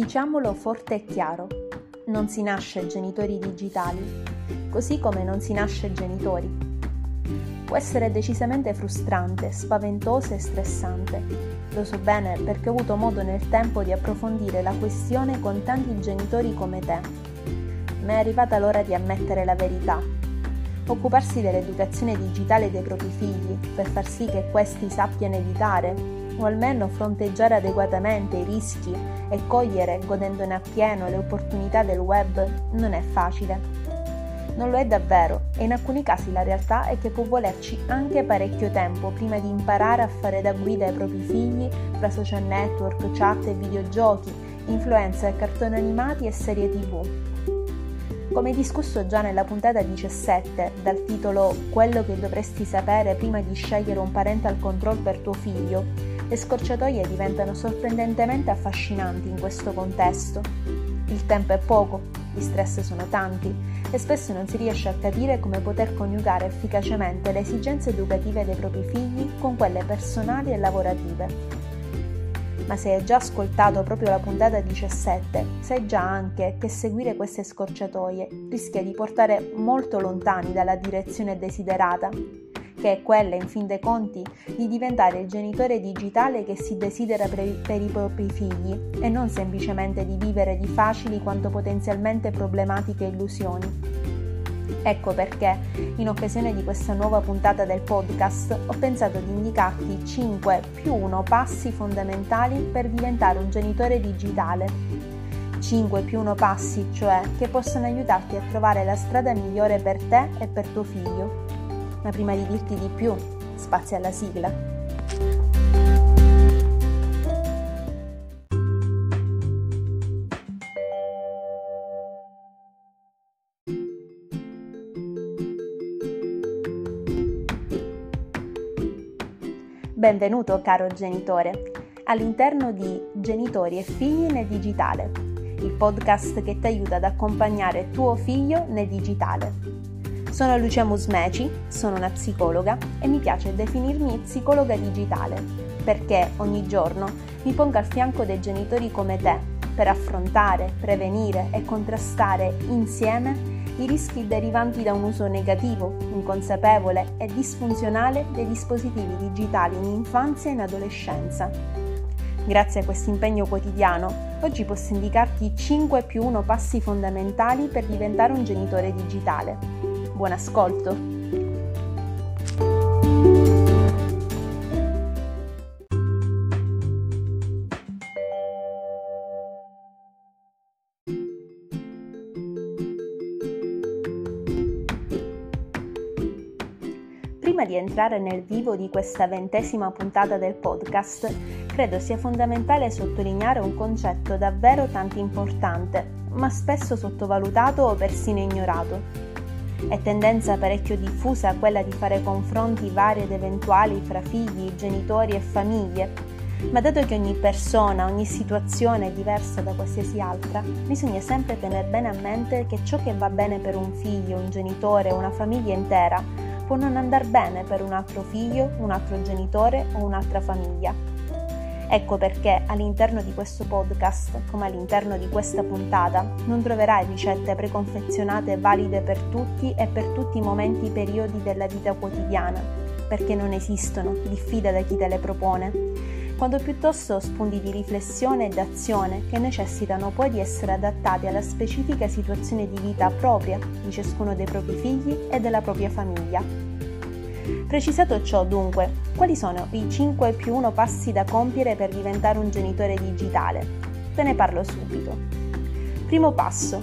Diciamolo forte e chiaro, non si nasce genitori digitali, così come non si nasce genitori. Può essere decisamente frustrante, spaventoso e stressante. Lo so bene perché ho avuto modo nel tempo di approfondire la questione con tanti genitori come te. Ma è arrivata l'ora di ammettere la verità. Occuparsi dell'educazione digitale dei propri figli per far sì che questi sappiano evitare o almeno fronteggiare adeguatamente i rischi e cogliere, godendone appieno, le opportunità del web non è facile. Non lo è davvero e in alcuni casi la realtà è che può volerci anche parecchio tempo prima di imparare a fare da guida ai propri figli fra social network, chat e videogiochi, influencer, cartoni animati e serie tv. Come discusso già nella puntata 17, dal titolo Quello che dovresti sapere prima di scegliere un parental control per tuo figlio, le scorciatoie diventano sorprendentemente affascinanti in questo contesto. Il tempo è poco, gli stress sono tanti e spesso non si riesce a capire come poter coniugare efficacemente le esigenze educative dei propri figli con quelle personali e lavorative. Ma se hai già ascoltato proprio la puntata 17, sai già anche che seguire queste scorciatoie rischia di portare molto lontani dalla direzione desiderata che è quella in fin dei conti di diventare il genitore digitale che si desidera per, i propri figli e non semplicemente di vivere di facili quanto potenzialmente problematiche illusioni. Ecco perché, in occasione di questa nuova puntata del podcast, ho pensato di indicarti 5 più 1 passi fondamentali per diventare un genitore digitale. 5 più 1 passi, cioè, che possono aiutarti a trovare la strada migliore per te e per tuo figlio ma prima di dirti di più, spazio alla sigla. Benvenuto caro genitore all'interno di Genitori e figli nel digitale, il podcast che ti aiuta ad accompagnare tuo figlio nel digitale sono Lucia Musmeci, sono una psicologa e mi piace definirmi psicologa digitale perché ogni giorno mi pongo al fianco dei genitori come te per affrontare, prevenire e contrastare insieme i rischi derivanti da un uso negativo, inconsapevole e disfunzionale dei dispositivi digitali in infanzia e in adolescenza. Grazie a questo impegno quotidiano, oggi posso indicarti 5 più 1 passi fondamentali per diventare un genitore digitale Buon ascolto! Prima di entrare nel vivo di questa ventesima puntata del podcast, credo sia fondamentale sottolineare un concetto davvero tanto importante, ma spesso sottovalutato o persino ignorato è tendenza parecchio diffusa quella di fare confronti vari ed eventuali fra figli, genitori e famiglie, ma dato che ogni persona, ogni situazione è diversa da qualsiasi altra, bisogna sempre tenere bene a mente che ciò che va bene per un figlio, un genitore, una famiglia intera, può non andare bene per un altro figlio, un altro genitore o un'altra famiglia. Ecco perché all'interno di questo podcast, come all'interno di questa puntata, non troverai ricette preconfezionate valide per tutti e per tutti i momenti e periodi della vita quotidiana, perché non esistono, diffida da chi te le propone, quando piuttosto spunti di riflessione e d'azione che necessitano poi di essere adattati alla specifica situazione di vita propria di ciascuno dei propri figli e della propria famiglia. Precisato ciò, dunque, quali sono i 5 più 1 passi da compiere per diventare un genitore digitale? Te ne parlo subito. Primo passo.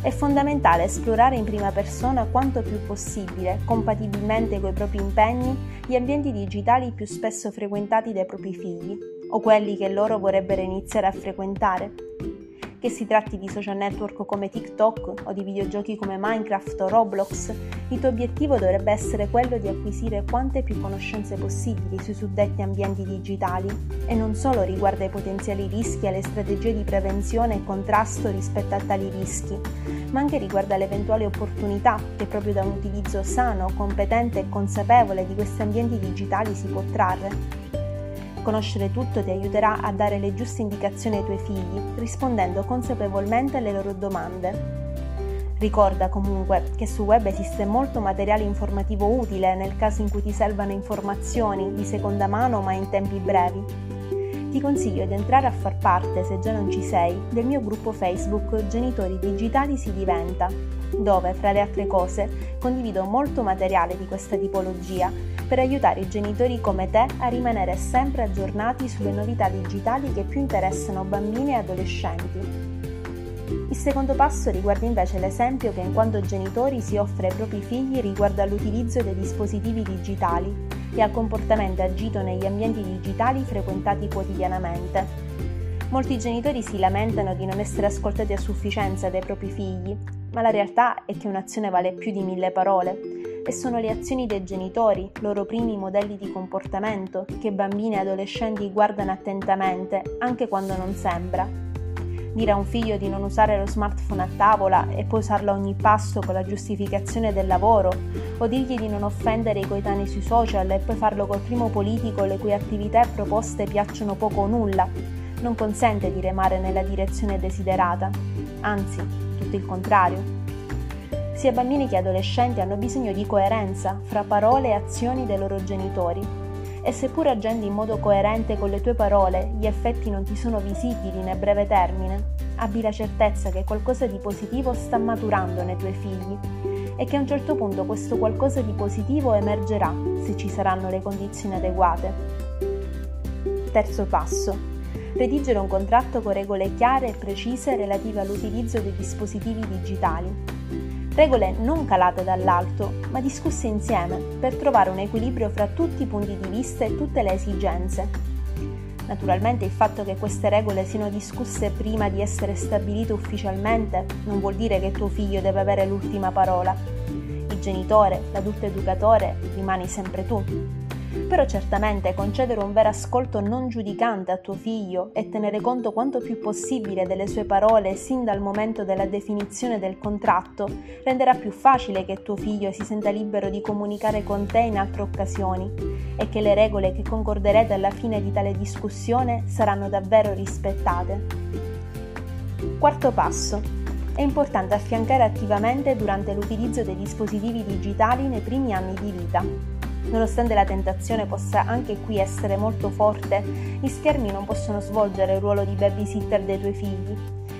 È fondamentale esplorare in prima persona quanto più possibile, compatibilmente coi propri impegni, gli ambienti digitali più spesso frequentati dai propri figli o quelli che loro vorrebbero iniziare a frequentare che si tratti di social network come TikTok o di videogiochi come Minecraft o Roblox, il tuo obiettivo dovrebbe essere quello di acquisire quante più conoscenze possibili sui suddetti ambienti digitali e non solo riguardo ai potenziali rischi e alle strategie di prevenzione e contrasto rispetto a tali rischi, ma anche riguardo alle eventuali opportunità che proprio da un utilizzo sano, competente e consapevole di questi ambienti digitali si può trarre. Conoscere tutto ti aiuterà a dare le giuste indicazioni ai tuoi figli, rispondendo consapevolmente alle loro domande. Ricorda comunque che sul web esiste molto materiale informativo utile nel caso in cui ti servano informazioni di seconda mano ma in tempi brevi. Ti consiglio di entrare a far parte, se già non ci sei, del mio gruppo Facebook Genitori Digitali si diventa, dove, fra le altre cose, condivido molto materiale di questa tipologia per aiutare i genitori come te a rimanere sempre aggiornati sulle novità digitali che più interessano bambini e adolescenti. Il secondo passo riguarda invece l'esempio che in quanto genitori si offre ai propri figli riguardo all'utilizzo dei dispositivi digitali e al comportamento agito negli ambienti digitali frequentati quotidianamente. Molti genitori si lamentano di non essere ascoltati a sufficienza dai propri figli, ma la realtà è che un'azione vale più di mille parole e sono le azioni dei genitori, loro primi modelli di comportamento, che bambini e adolescenti guardano attentamente, anche quando non sembra. Dire a un figlio di non usare lo smartphone a tavola e poi usarlo a ogni passo con la giustificazione del lavoro, o dirgli di non offendere i coetanei sui social e poi farlo col primo politico le cui attività e proposte piacciono poco o nulla, non consente di remare nella direzione desiderata, anzi, tutto il contrario sia bambini che adolescenti hanno bisogno di coerenza fra parole e azioni dei loro genitori. E seppur agendo in modo coerente con le tue parole, gli effetti non ti sono visibili nel breve termine, abbi la certezza che qualcosa di positivo sta maturando nei tuoi figli e che a un certo punto questo qualcosa di positivo emergerà se ci saranno le condizioni adeguate. Terzo passo. Redigere un contratto con regole chiare e precise relative all'utilizzo dei dispositivi digitali regole non calate dall'alto, ma discusse insieme per trovare un equilibrio fra tutti i punti di vista e tutte le esigenze. Naturalmente il fatto che queste regole siano discusse prima di essere stabilite ufficialmente non vuol dire che tuo figlio deve avere l'ultima parola. Il genitore, l'adulto educatore, rimani sempre tu. Però certamente concedere un vero ascolto non giudicante a tuo figlio e tenere conto quanto più possibile delle sue parole sin dal momento della definizione del contratto renderà più facile che tuo figlio si senta libero di comunicare con te in altre occasioni e che le regole che concorderete alla fine di tale discussione saranno davvero rispettate. Quarto passo. È importante affiancare attivamente durante l'utilizzo dei dispositivi digitali nei primi anni di vita Nonostante la tentazione possa anche qui essere molto forte, gli schermi non possono svolgere il ruolo di babysitter dei tuoi figli.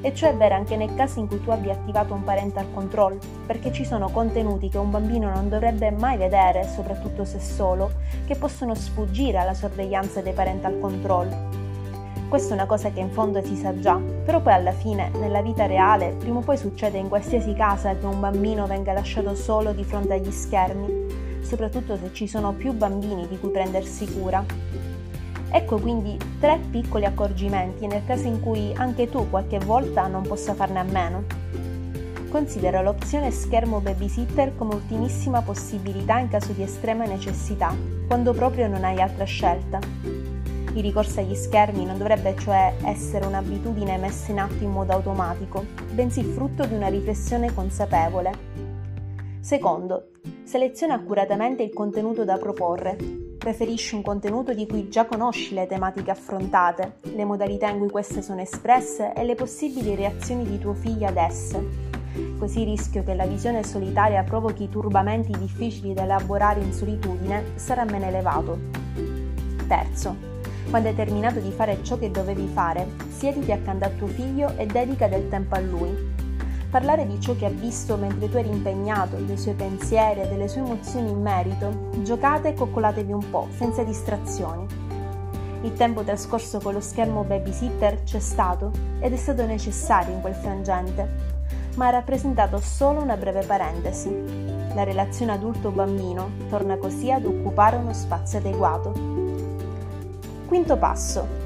E ciò è vero anche nel caso in cui tu abbia attivato un parental control, perché ci sono contenuti che un bambino non dovrebbe mai vedere, soprattutto se solo, che possono sfuggire alla sorveglianza dei parental control. Questa è una cosa che in fondo si sa già, però poi alla fine, nella vita reale, prima o poi succede in qualsiasi casa che un bambino venga lasciato solo di fronte agli schermi soprattutto se ci sono più bambini di cui prendersi cura. Ecco quindi tre piccoli accorgimenti nel caso in cui anche tu qualche volta non possa farne a meno. Considera l'opzione schermo babysitter come ultimissima possibilità in caso di estrema necessità, quando proprio non hai altra scelta. Il ricorso agli schermi non dovrebbe cioè essere un'abitudine messa in atto in modo automatico, bensì frutto di una riflessione consapevole. Secondo, Seleziona accuratamente il contenuto da proporre. Preferisci un contenuto di cui già conosci le tematiche affrontate, le modalità in cui queste sono espresse e le possibili reazioni di tuo figlio ad esse. Così il rischio che la visione solitaria provochi turbamenti difficili da elaborare in solitudine sarà meno elevato. Terzo, quando hai terminato di fare ciò che dovevi fare, siediti accanto a tuo figlio e dedica del tempo a lui parlare di ciò che ha visto mentre tu eri impegnato, dei suoi pensieri e delle sue emozioni in merito, giocate e coccolatevi un po', senza distrazioni. Il tempo trascorso con lo schermo babysitter c'è stato ed è stato necessario in quel frangente, ma ha rappresentato solo una breve parentesi. La relazione adulto-bambino torna così ad occupare uno spazio adeguato. Quinto passo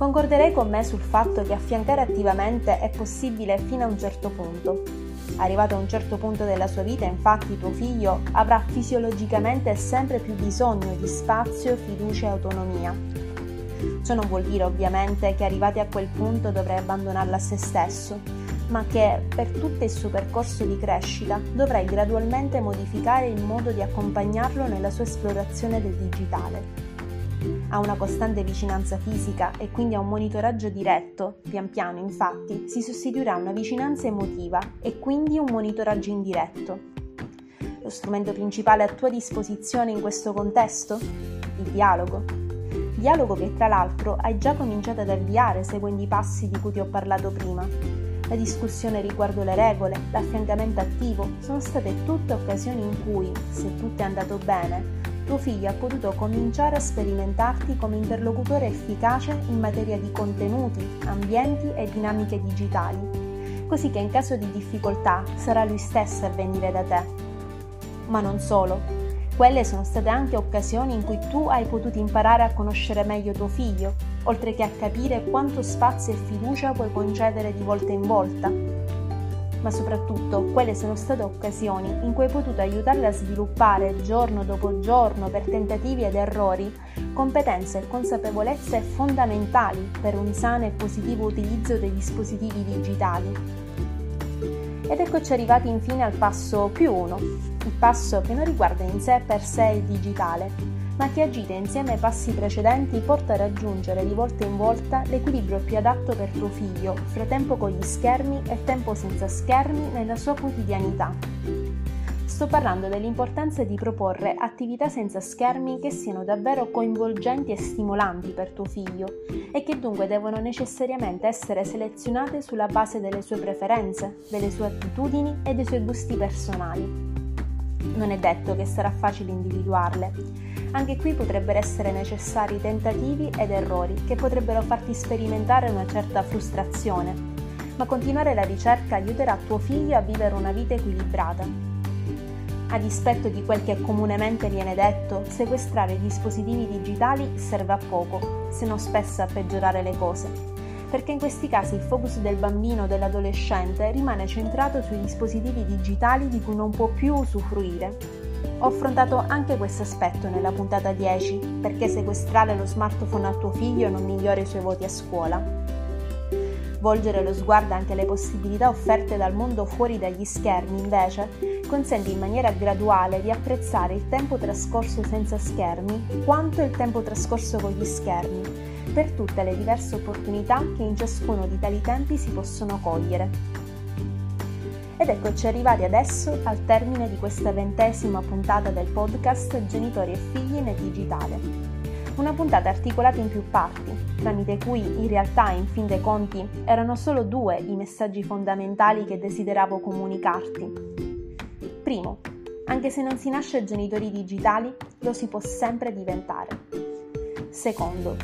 Concorderei con me sul fatto che affiancare attivamente è possibile fino a un certo punto. Arrivato a un certo punto della sua vita, infatti, tuo figlio avrà fisiologicamente sempre più bisogno di spazio, fiducia e autonomia. Ciò non vuol dire ovviamente che arrivati a quel punto dovrai abbandonarlo a se stesso, ma che per tutto il suo percorso di crescita dovrai gradualmente modificare il modo di accompagnarlo nella sua esplorazione del digitale. A una costante vicinanza fisica e quindi a un monitoraggio diretto, pian piano infatti, si sostituirà una vicinanza emotiva e quindi un monitoraggio indiretto. Lo strumento principale a tua disposizione in questo contesto? Il dialogo. Dialogo che tra l'altro hai già cominciato ad avviare seguendo i passi di cui ti ho parlato prima. La discussione riguardo le regole, l'affiancamento attivo sono state tutte occasioni in cui, se tutto è andato bene, tuo figlio ha potuto cominciare a sperimentarti come interlocutore efficace in materia di contenuti, ambienti e dinamiche digitali, così che in caso di difficoltà sarà lui stesso a venire da te ma non solo. Quelle sono state anche occasioni in cui tu hai potuto imparare a conoscere meglio tuo figlio, oltre che a capire quanto spazio e fiducia puoi concedere di volta in volta. Ma soprattutto quelle sono state occasioni in cui hai potuto aiutarle a sviluppare giorno dopo giorno per tentativi ed errori competenze e consapevolezze fondamentali per un sano e positivo utilizzo dei dispositivi digitali. Ed eccoci arrivati infine al passo più uno, il passo che non riguarda in sé per sé il digitale, ma che agite insieme ai passi precedenti porta a raggiungere di volta in volta l'equilibrio più adatto per tuo figlio fra tempo con gli schermi e tempo senza schermi nella sua quotidianità. Sto parlando dell'importanza di proporre attività senza schermi che siano davvero coinvolgenti e stimolanti per tuo figlio e che dunque devono necessariamente essere selezionate sulla base delle sue preferenze, delle sue attitudini e dei suoi gusti personali. Non è detto che sarà facile individuarle. Anche qui potrebbero essere necessari tentativi ed errori che potrebbero farti sperimentare una certa frustrazione, ma continuare la ricerca aiuterà tuo figlio a vivere una vita equilibrata. A dispetto di quel che comunemente viene detto, sequestrare dispositivi digitali serve a poco, se non spesso a peggiorare le cose perché in questi casi il focus del bambino o dell'adolescente rimane centrato sui dispositivi digitali di cui non può più usufruire. Ho affrontato anche questo aspetto nella puntata 10, perché sequestrare lo smartphone a tuo figlio non migliora i suoi voti a scuola. Volgere lo sguardo anche alle possibilità offerte dal mondo fuori dagli schermi, invece, consente in maniera graduale di apprezzare il tempo trascorso senza schermi quanto il tempo trascorso con gli schermi per tutte le diverse opportunità che in ciascuno di tali tempi si possono cogliere. Ed eccoci arrivati adesso al termine di questa ventesima puntata del podcast Genitori e figli nel digitale. Una puntata articolata in più parti, tramite cui in realtà, in fin dei conti, erano solo due i messaggi fondamentali che desideravo comunicarti. Primo, anche se non si nasce genitori digitali, lo si può sempre diventare. Secondo,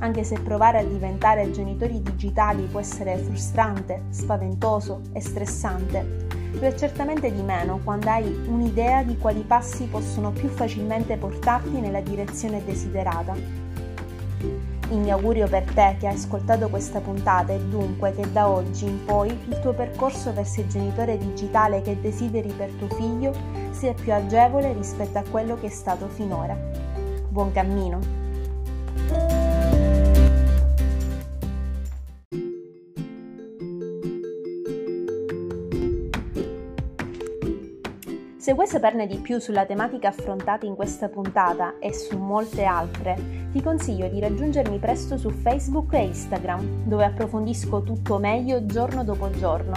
anche se provare a diventare genitori digitali può essere frustrante, spaventoso e stressante, lo è certamente di meno quando hai un'idea di quali passi possono più facilmente portarti nella direzione desiderata. Il mio augurio per te che hai ascoltato questa puntata è dunque che da oggi in poi il tuo percorso verso il genitore digitale che desideri per tuo figlio sia più agevole rispetto a quello che è stato finora. Buon cammino! Se vuoi saperne di più sulla tematica affrontata in questa puntata e su molte altre, ti consiglio di raggiungermi presto su Facebook e Instagram, dove approfondisco tutto meglio giorno dopo giorno.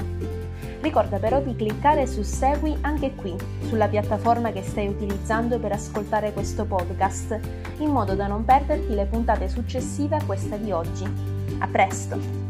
Ricorda però di cliccare su Segui anche qui, sulla piattaforma che stai utilizzando per ascoltare questo podcast, in modo da non perderti le puntate successive a questa di oggi. A presto!